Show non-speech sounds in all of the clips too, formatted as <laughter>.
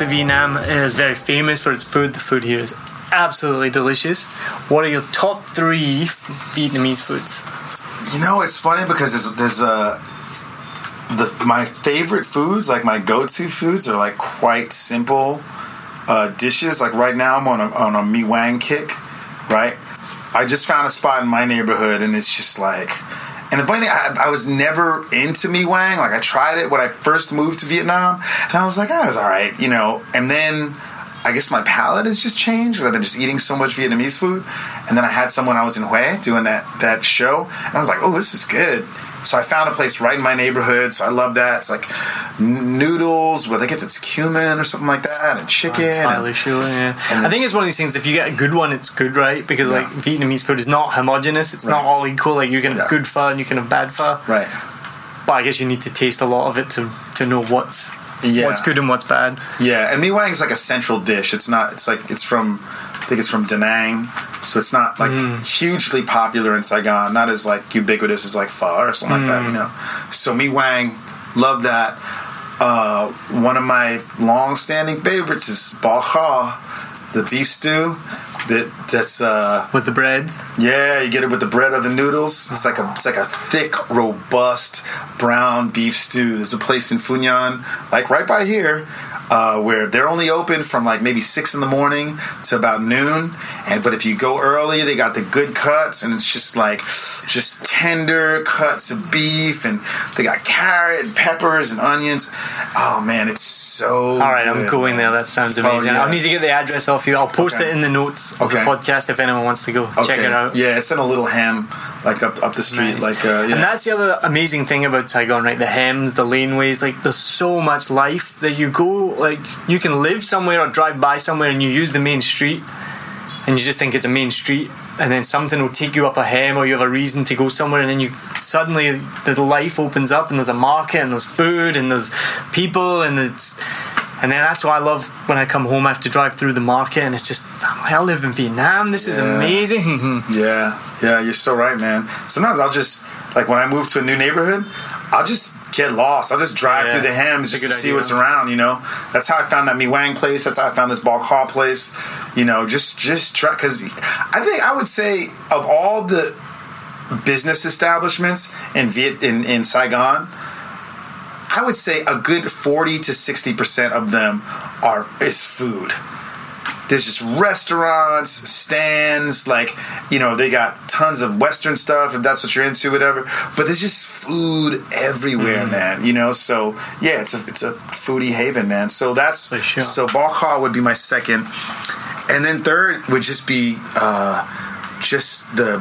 Obviously, Vietnam is very famous for its food. The food here is absolutely delicious. What are your top three Vietnamese foods? You know, it's funny because there's there's a the my favorite foods, like my go-to foods, are like quite simple uh, dishes. Like right now, I'm on a on a mi wang kick, right? I just found a spot in my neighborhood, and it's just like. And the funny thing, I, I was never into mi wang. Like I tried it when I first moved to Vietnam, and I was like, ah, it's all right, you know. And then I guess my palate has just changed because I've been just eating so much Vietnamese food. And then I had someone I was in Hue doing that that show, and I was like, oh, this is good. So I found a place right in my neighborhood. So I love that. It's like noodles with I guess it's cumin or something like that, and chicken. and- Entirely sure, yeah. and I think it's one of these things. If you get a good one, it's good, right? Because like Vietnamese food is not homogenous. It's not all equal. Like you can have Yeah. good pho and you can have bad pho. right. But I guess you need to taste a lot of it to to know what's Yeah. what's good and what's bad. Yeah, and mi wang is like a central dish. It's not. It's like it's from. I think it's from Da Nang, so it's not like hugely popular in Saigon. Not as like ubiquitous as like pho or something like that. You know. So mi wang, love that. Uh, one of my long-standing favorites is bao kha, the beef stew. That that's uh, With the bread, yeah, you get it with the bread or the noodles. It's like a it's like a thick, robust brown beef stew. There's a place in Phu Nhuan, like right by here, uh, where they're only open from like maybe six in the morning to about noon. And but if you go early, they got the good cuts, and it's just like just tender cuts of beef, and they got carrot, and peppers, and onions. Oh man, it's so. All right, I'm going there. That sounds amazing. yeah. I'll need to get the address off you. I'll post Okay. it in the notes of the podcast if anyone wants to go check it out. Yeah, it's in a little ham, like up up the street, Nice. like uh, yeah. And that's the other amazing thing about Saigon, right? The hems, the laneways, like there's so much life that you go, like you can live somewhere or drive by somewhere and you use the main street and you just think it's a main street and then something will take you up a hem or you have a reason to go somewhere and then you suddenly the life opens up and there's a market and there's food and there's people and it's and then that's why I love when I come home I have to drive through the market and it's just like, I live in Vietnam this is amazing <laughs> Yeah, yeah, you're so right, man. Sometimes I'll just like when I move to a new neighborhood, I'll just get lost. I'll just drive Yeah. through the Hems just to see idea. what's around. You know, that's how I found that Mi Wang place. That's how I found this Bok Ha place. You know, just just try because I think I would say of all the business establishments in Viet in, in Saigon, I would say a good forty to sixty percent of them are is food. There's just restaurants, stands, like you know they got tons of Western stuff if that's what you're into, whatever. But there's just food everywhere, man. You know, so yeah, it's a it's a foodie haven, man. So that's sure. so Ha would be my second, and then third would just be uh, just the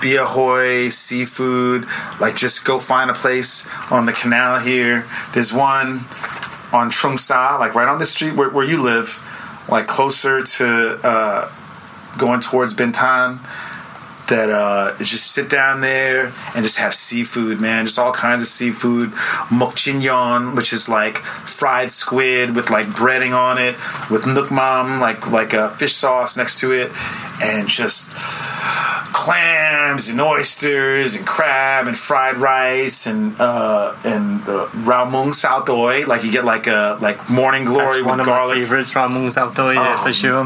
Bia Hoi seafood. Like just go find a place on the canal here. There's one on Truong Sa, like right on the street where, where you live, like closer to uh, going towards Binh Thanh. That uh, just sit down there and just have seafood, man. Just all kinds of seafood. Mokchinyon, which is like fried squid with like breading on it, with nukmam, like like a fish sauce next to it, and just clams and oysters and crab and fried rice and uh, and uh, rau mung sao doi. Like you get like a like morning glory That's one with of my favorites, Ramon Salto, yeah, Oh, for sure.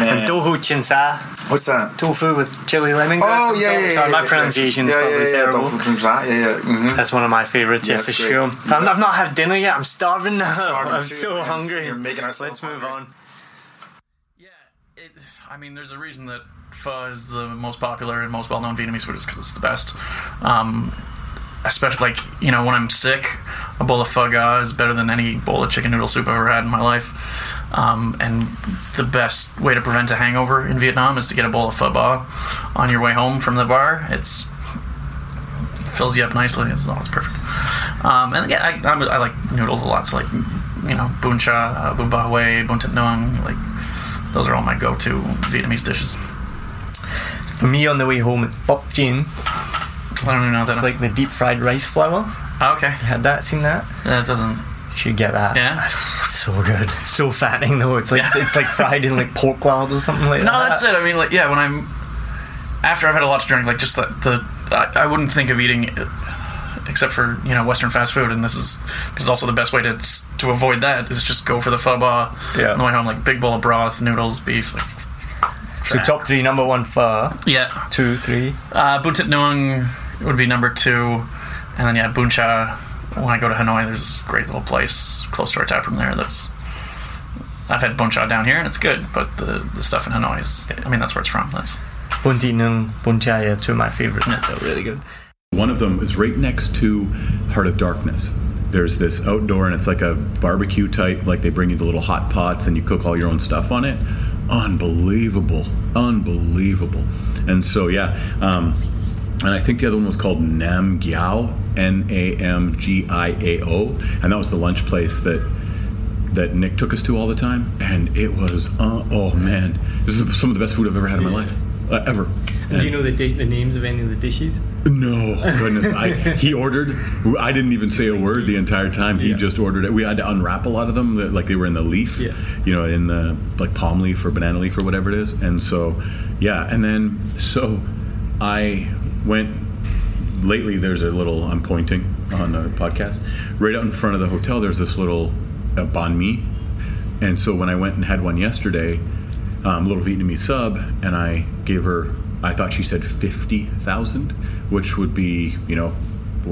man. And Tohu Chinsa, What's that? tofu with chili lemongrass. Oh yeah, yeah, yeah. Sorry, my yeah, pronunciation's yeah, probably yeah, yeah, terrible. tofu tung sa. Yeah, yeah. mhm. That's one of my favorites, yeah, Yeah, for great. sure. I'm, I've not had dinner yet. I'm starving now. starving <laughs> I'm too, so man. hungry. You're making ourselves Let's move hungry. on. Yeah, it, I mean, there's a reason that pho is the most popular and most well-known Vietnamese food is because it's the best. Um, especially like you know when I'm sick, a bowl of pho ga is better than any bowl of chicken noodle soup I've ever had in my life. Um, and the best way to prevent a hangover in Vietnam is to get a bowl of pho ba on your way home from the bar. It's fills you up nicely. It's, oh, it's perfect. Um, and yeah, I, I'm, I like noodles a lot. So like you know, bun cha, uh, bun ba hue, bun tat nong, like those are all my go-to Vietnamese dishes. For me, on the way home, it's bop jin. I don't even know that It's like the deep fried rice flour. Oh, okay, Had that? Seen that? that doesn't. You should get that. Yeah. <laughs> So good. So fattening though. It's like Yeah. it's like fried in like pork lard or something like No, that. No, that's it. I mean, like, yeah, when I'm after I've had a lot to drink, like, just the, the I, I wouldn't think of eating except for you know Western fast food, and this is this is also the best way to to avoid that is just go for the pho ba Yeah. on the way home, like big bowl of broth, noodles, beef. Like, So top three, number one pho, yeah, two, three. uh, Bun Tat Nuong would be number two, and then yeah, Bun Cha. When I go to Hanoi, there's this great little place close to our tap room there. That's I've had Bun Cha down here, and it's good, but the the stuff in Hanoi is. I mean, that's where it's from. That's Bun Ti Nung, Bun Cha, yeah, two of my favorites. They're really good. One of them is right next to Heart of Darkness. There's this outdoor, and it's like a barbecue type. Like they bring you the little hot pots, and you cook all your own stuff on it. Unbelievable, unbelievable. And so yeah, um, and I think the other one was called Nam Giao, N A M G I A O, and that was the lunch place that that Nick took us to all the time, and it was uh, oh man, this is some of the best food I've ever had in my life, uh, ever. Do you know the dish, the names of any of the dishes? No, goodness. I, he ordered. I didn't even say a word the entire time. He Yeah. just ordered it. We had to unwrap a lot of them, like they were in the leaf. Yeah. You know, in the like palm leaf or banana leaf or whatever it is. And so, yeah. And then so, I went. Lately, there's a little. I'm pointing on the podcast. Right out in front of the hotel, there's this little uh, banh mi. And so when I went and had one yesterday, um, little Vietnamese sub, and I gave her. I thought she said fifty thousand, which would be you know,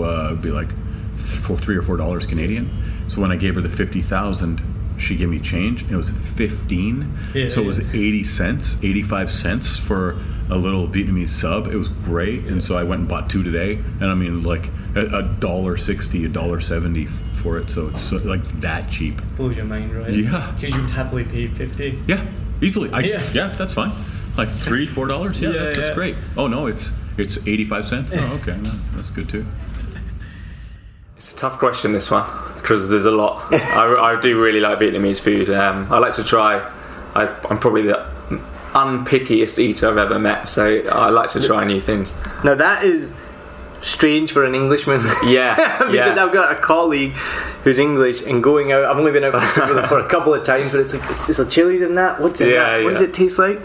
uh, would be like th- for three or four dollars Canadian. So when I gave her the fifty thousand, she gave me change, and it was fifteen. Yeah, so it was eighty cents, eighty-five cents for a little Vietnamese sub. It was great, and so I went and bought two today, and I mean like a a dollar sixty, a dollar seventy for it. So it's so, like that cheap. Blows your mind, right? Yeah. Because you would happily pay 50. Yeah, easily. I, Yeah. yeah. that's fine. Like three, four dollars. Yeah, Yeah, that's, that's yeah. great. Oh no, it's it's eighty-five cents. Oh, okay, no, that's good too. It's a tough question, this one, because there's a lot. I, I do really like Vietnamese food. Um, I like to try. I, I'm probably the unpickiest eater I've ever met, so I like to try new things. Now that is strange for an Englishman. Yeah, <laughs> because yeah. I've got a colleague who's English and going out. I've only been out for, a couple of times, but it's like, is, there chilies in that? What's in Yeah, that? What does it taste like?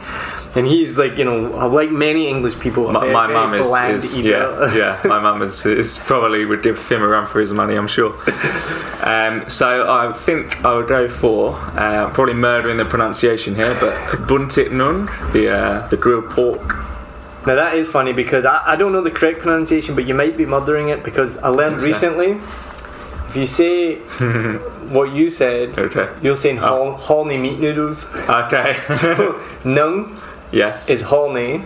And he's like, you know, like many English people, My, very, my mum is, is yeah, yeah. My mum is, is probably would give him a run for his money, I'm sure. Um, so I think I would go for uh, probably murdering the pronunciation here, but buntit nun, the uh, the grilled pork. Now that is funny because I, I don't know the correct pronunciation, but you might be murdering it because I learned think so. recently. If you say <laughs> what you said, Okay. you're saying Oh. hol- horny meat noodles. Okay. <laughs> <laughs> Nung yes. is horny.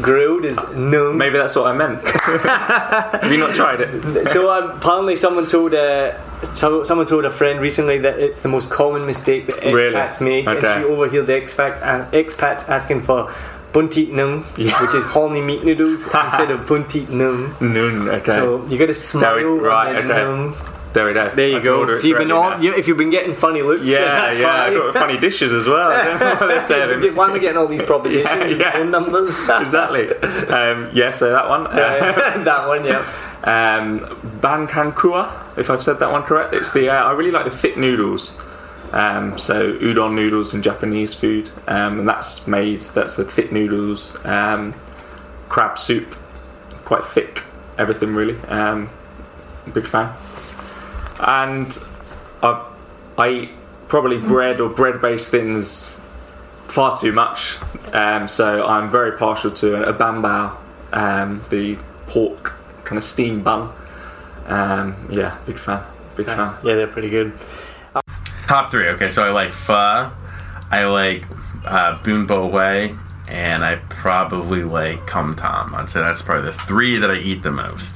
Grilled is nung. Maybe that's what I meant. Have you not tried it? So um, apparently, someone told uh, so, someone told a friend recently that it's the most common mistake that Really? expats make, and she overheard the expats uh, expats asking for buntit nung, Yeah. which is <laughs> horny meat noodles instead of buntit nung. Nun. Okay. So you got to smile Very- right, and okay. nung. there we go. There you I go. So you've been all, you, if you've been getting funny looks, Yeah, that's yeah. why. I've got funny dishes as well. I don't know what they're serving. Why am I getting all these <laughs> propositions Yeah, and yeah. phone numbers? <laughs> exactly. Um, yeah, so that one. Yeah, that one, yeah. Um, Bankankua, if I've said that one correct. It's the uh, I really like the thick noodles. Um, so udon noodles and Japanese food, um, and that's made. That's the thick noodles, um, crab soup, quite thick, everything really. Um, big fan. And I've, I eat probably bread or bread-based things far too much. Um, so I'm very partial to a bambao, um, the pork kind of steam bun. Um, yeah, big fan. Big fan. Yeah, they're pretty good. Top three. Okay, so I like pho, I like uh, Boon Bo Wei, and I probably like Kum Tam. I'd say that's probably the three that I eat the most.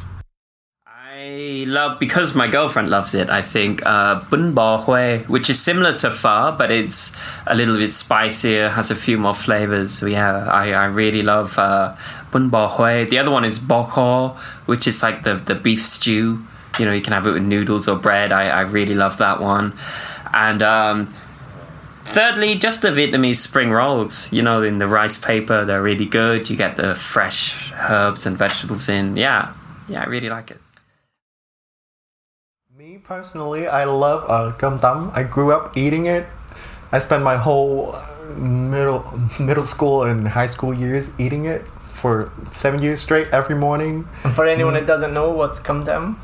I love because my girlfriend loves it. I think uh, bun bo hui, which is similar to pho, but it's a little bit spicier, has a few more flavors. So yeah, I, I really love uh, bun bo hui. The other one is boko, which is like the the beef stew. You know, you can have it with noodles or bread. I, I really love that one. And um, thirdly, just the Vietnamese spring rolls. You know, in the rice paper, they're really good. You get the fresh herbs and vegetables in. Yeah, yeah, I really like it. Me personally, I love uh, gum tam. I grew up eating it. I spent my whole uh, middle <laughs> middle school and high school years eating it for seven years straight every morning. And for anyone that doesn't know what's come down,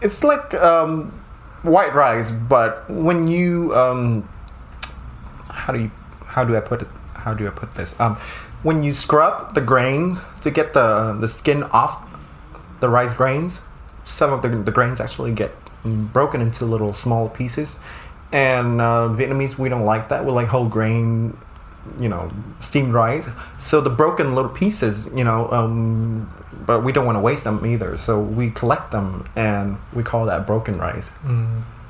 It's like um, white rice, but when you um, how do you how do I put it? How do I put this? Um, when you scrub the grains to get the the skin off the rice grains, some of the, the grains actually get broken into little small pieces. And uh, Vietnamese, we don't like that. We like whole grain, you know, steamed rice. So the broken little pieces, you know, um, but we don't want to waste them either. So we collect them and we call that broken rice.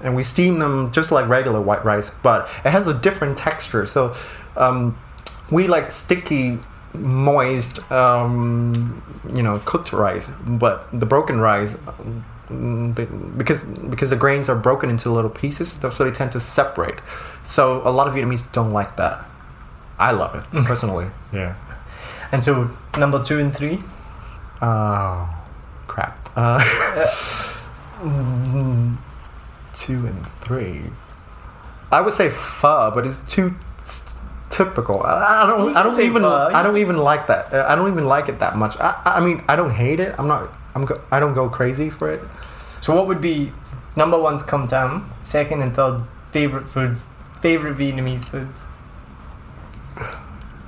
And we steam them just like regular white rice, but it has a different texture. So um, we like sticky, moist, um, you know, cooked rice. But the broken rice, mm, because because the grains are broken into little pieces, so they tend to separate. So a lot of Vietnamese don't like that. I love it personally. Yeah. and so number two and three. Oh, crap. Uh, <laughs> two and three. I would say pho, but it's too typical. I, I don't. I don't even. I don't even like that. Uh, I don't even like it that much. I, I mean, I don't hate it. I'm not. I'm. Go, I don't go crazy for it. So what would be number one's come down, second and third favorite foods, favorite Vietnamese foods.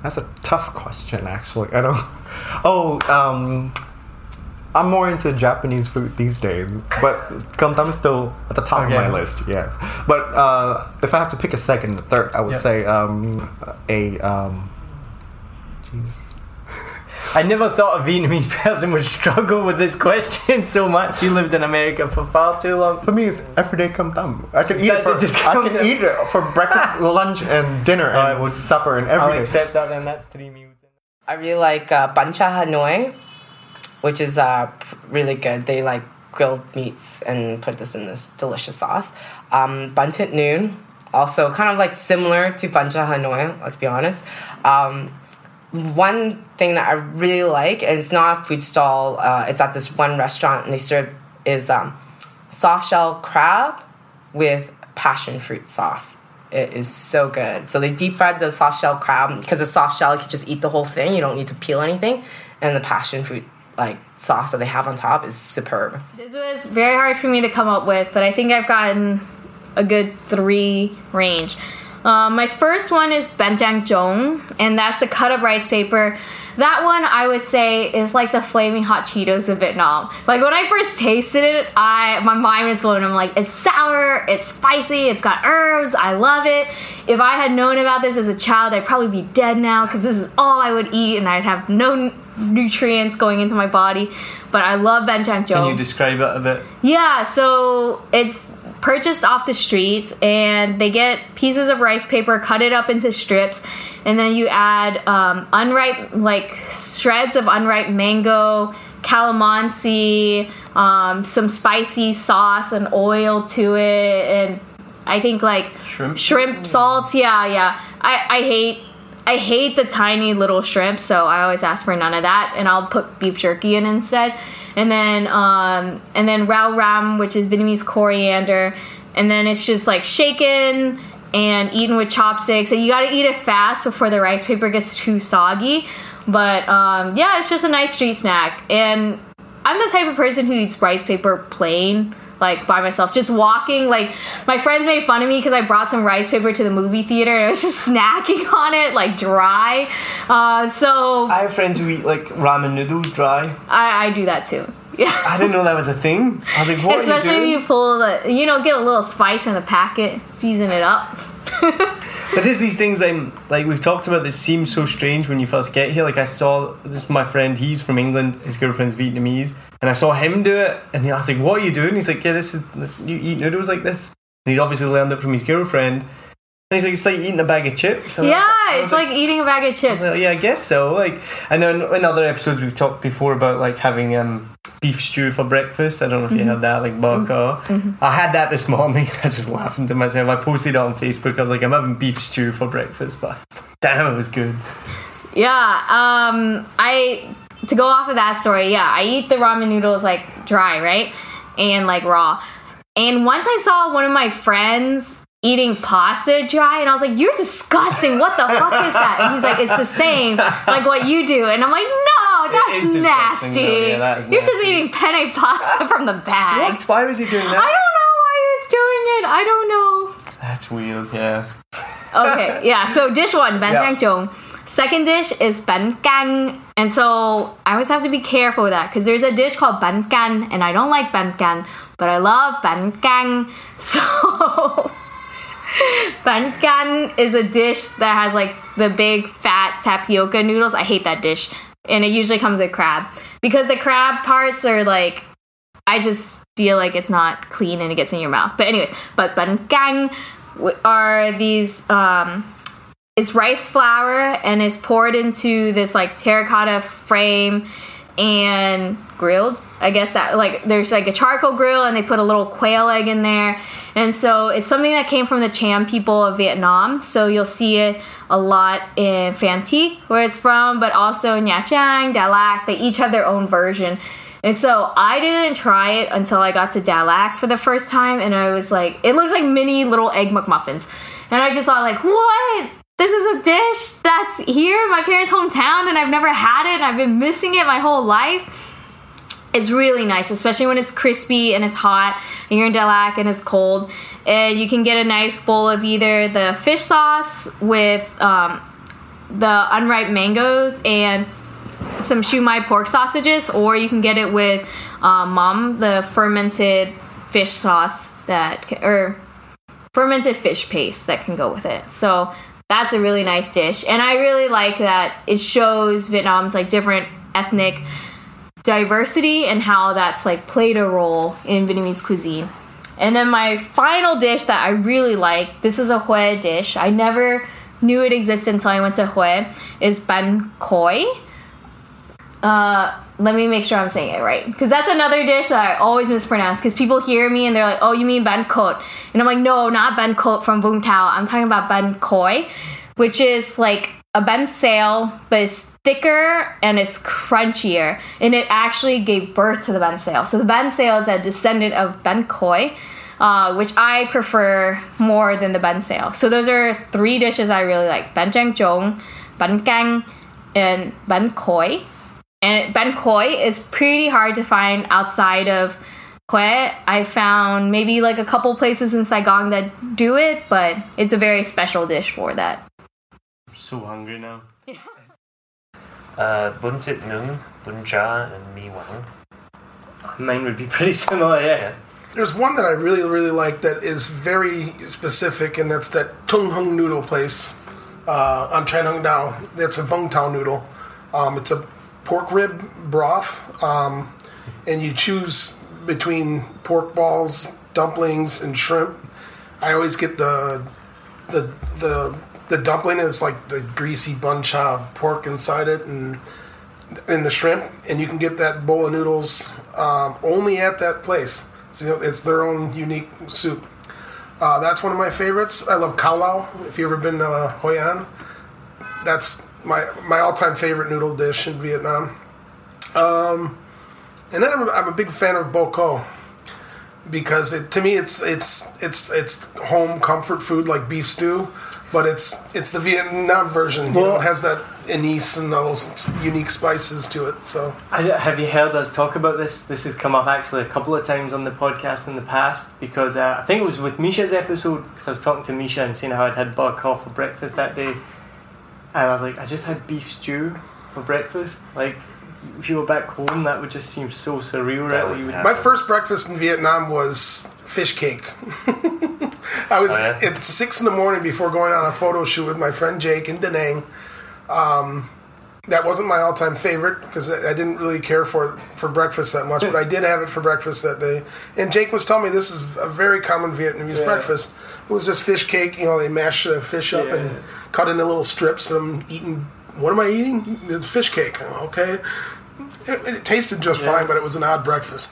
That's a tough question, actually. I don't. <laughs> Oh, um, I'm more into Japanese food these days, but gumdam is still at the top Okay. of my list. Yes, but uh, if I have to pick a second, and third, I would Yep. say um, a um, Jesus. I never thought a Vietnamese <laughs> person would struggle with this question <laughs> so much. You lived in America for far too long. For me, it's everyday Gum Tam. I can eat it. Does it For, just I can to- eat it for breakfast, <laughs> lunch, and dinner, and I would- supper, and I'll everything. accept that, and that's three meals. I really like uh, Bánh Cha Hanoi, which is uh, really good. They like grilled meats and put this in this delicious sauce. Um, Bun Thit Noon, also kind of like similar to Bánh Cha Hanoi, let's be honest. Um, one thing that I really like, and it's not a food stall. Uh, it's at this one restaurant, and they serve is um, soft shell crab with passion fruit sauce. It is so good. So they deep fried the soft shell crab because the soft shell you can just eat the whole thing. You don't need to peel anything, and the passion fruit like sauce that they have on top is superb. This was very hard for me to come up with, but I think I've gotten a good three range. Um, my first one is Benjang Jong, and that's the cut up rice paper. That one I would say is like the flaming hot Cheetos of Vietnam. Like when I first tasted it, I my mind was blown. I'm like, it's sour, it's spicy, it's got herbs. I love it. If I had known about this as a child, I'd probably be dead now because this is all I would eat, and I'd have no n- nutrients going into my body. But I love Benjang Jong. Can you describe it a bit? Yeah, so it's purchased off the streets and they get pieces of rice paper, cut it up into strips, and then you add um, unripe, like shreds of unripe mango, calamansi, um, some spicy sauce and oil to it, and I think like Shrimp? shrimp salts. Yeah, yeah. I, I hate. I hate the tiny little shrimp, so I always ask for none of that, and I'll put beef jerky in instead. And then, um, and then rau ram, which is Vietnamese coriander, and then it's just like shaken and eaten with chopsticks. And you got to eat it fast before the rice paper gets too soggy. But um, yeah, it's just a nice street snack. And I'm the type of person who eats rice paper plain, like by myself, just walking. Like my friends made fun of me because I brought some rice paper to the movie theater. And I was just <laughs> snacking on it, like dry. Uh, so I have friends who eat like ramen noodles dry. I, I do that too. Yeah. <laughs> I didn't know that was a thing. I was like, what Especially if you doing? you pull the, you know, get a little spice in the packet, season it up. <laughs> But there's these things that, like we've talked about, that seem so strange when you first get here. Like I saw this my friend, he's from England, his girlfriend's Vietnamese, and I saw him do it, and he I was like, "What are you doing?" He's like, "Yeah, this is this, you eat noodles like this." And he'd obviously learned it from his girlfriend. He's like, "It's like eating a bag of chips." Yeah, was it's like, eating a bag of chips. Well, yeah, I guess so. Like, and then in, other episodes we've talked before about like having um, beef stew for breakfast. I don't know if you Mm-hmm. have that, like baka. I had that this morning. <laughs> I just laughing to myself. I posted it on Facebook. I was like, I'm having beef stew for breakfast, but <laughs> damn, it was good. Yeah, um, I to go off of that story, yeah, I eat the ramen noodles like dry, right? And like raw. And once I saw one of my friends eating pasta dry, and I was like, You're disgusting. What the fuck is that? And he's like, It's the same, like what you do. And I'm like, No, that's nasty. Yeah, that You're just eating penne pasta from the bag. What? Why was he doing that? I don't know why he was doing it. I don't know. That's weird. Yeah. Okay, yeah. So dish one, ban Yeah. jang. Second dish is ban gang, and so I always have to be careful with that because there's a dish called ban gan, and I don't like ban gan, but I love ban gang. <laughs> So <laughs> ban gan is a dish that has like the big fat tapioca noodles. I hate that dish, and it usually comes with crab because the crab parts are like I just feel like it's not clean and it gets in your mouth. But anyway, but bangang w- are these um it's rice flour and is poured into this like terracotta frame and grilled. I guess that like there's like a charcoal grill and they put a little quail egg in there. And so it's something that came from the Cham people of Vietnam. So you'll see it a lot in Phan Thiet, where it's from, but also Nha Trang, Đà. They each have their own version. And so I didn't try it until I got to Lạt for the first time, and I was like, it looks like mini little egg McMuffins. And I just thought, like, what? This is a dish that's here in my parents' hometown, and I've never had it, I've been missing it my whole life. It's really nice, especially when it's crispy and it's hot, and you're in Lạt and it's cold. And you can get a nice bowl of either the fish sauce with um, the unripe mangoes and some shumai pork sausages, or you can get it with um, mom, the fermented fish sauce that, or fermented fish paste that can go with it. So that's a really nice dish, and I really like that it shows Vietnam's like different ethnic diversity and how that's like played a role in Vietnamese cuisine. And then my final dish that I really like, this is a Hue dish. I never knew it existed until I went to Hue, is ban koi. Uh, let me make sure I'm saying it right. Because that's another dish that I always mispronounce. Because people hear me and they're like, oh, you mean ban kot. And I'm like, no, not ban kot from Vung Tau. I'm talking about ban koi, which is like a banh sale, but it's thicker and it's crunchier, and it actually gave birth to the xeo. So the xeo is a descendant of banh khoi, uh, which I prefer more than the xeo. So those are three dishes I really like: banh jang zhong, banh gang, and banh khoi. And banh khoi is pretty hard to find outside of Hue. I found maybe like a couple places in Saigon that do it, but it's a very special dish for that. I'm so hungry now. Uh, bun tit nung, bun cha, and mi wang. Mine would be pretty <laughs> similar, yeah. There's one that I really, really like that is very specific, and that's that Tung Hung noodle place uh, on Tran Hung Dao. That's a Vung Tau noodle. Um, it's a pork rib broth, um, and you choose between pork balls, dumplings, and shrimp. I always get the the the the dumpling is like the greasy bun cha pork inside it, and and the shrimp, and you can get that bowl of noodles um, only at that place. So, you know, it's their own unique soup. Uh, that's one of my favorites. I love kao lao. If you've ever been to Hoi An, that's my my all time favorite noodle dish in Vietnam. Um, and then I'm, I'm a big fan of bo ko because it, to me it's it's it's it's home comfort food like beef stew, but it's it's the Vietnam version. You know, it has that anise and all those unique spices to it. So I, have you heard us talk about this? This has come up actually a couple of times on the podcast in the past because uh, I think it was with Misha's episode because I was talking to Misha and seeing how I'd had bok for breakfast that day, and I was like, I just had beef stew for breakfast. Like, if you were back home, that would just seem so surreal, right? You would have my first breakfast in Vietnam was fish cake. <laughs> I was Oh, yeah? at six in the morning before going on a photo shoot with my friend Jake in Da Nang. Um, that wasn't my all-time favorite because I I didn't really care for it for breakfast that much, but I did have it for breakfast that day. And Jake was telling me this is a very common Vietnamese Yeah. breakfast. It was just fish cake. You know, they mash the fish up and cut into little strips. And I'm eating. What am I eating? The fish cake. Okay. It, it tasted just Yeah. fine, but it was an odd breakfast.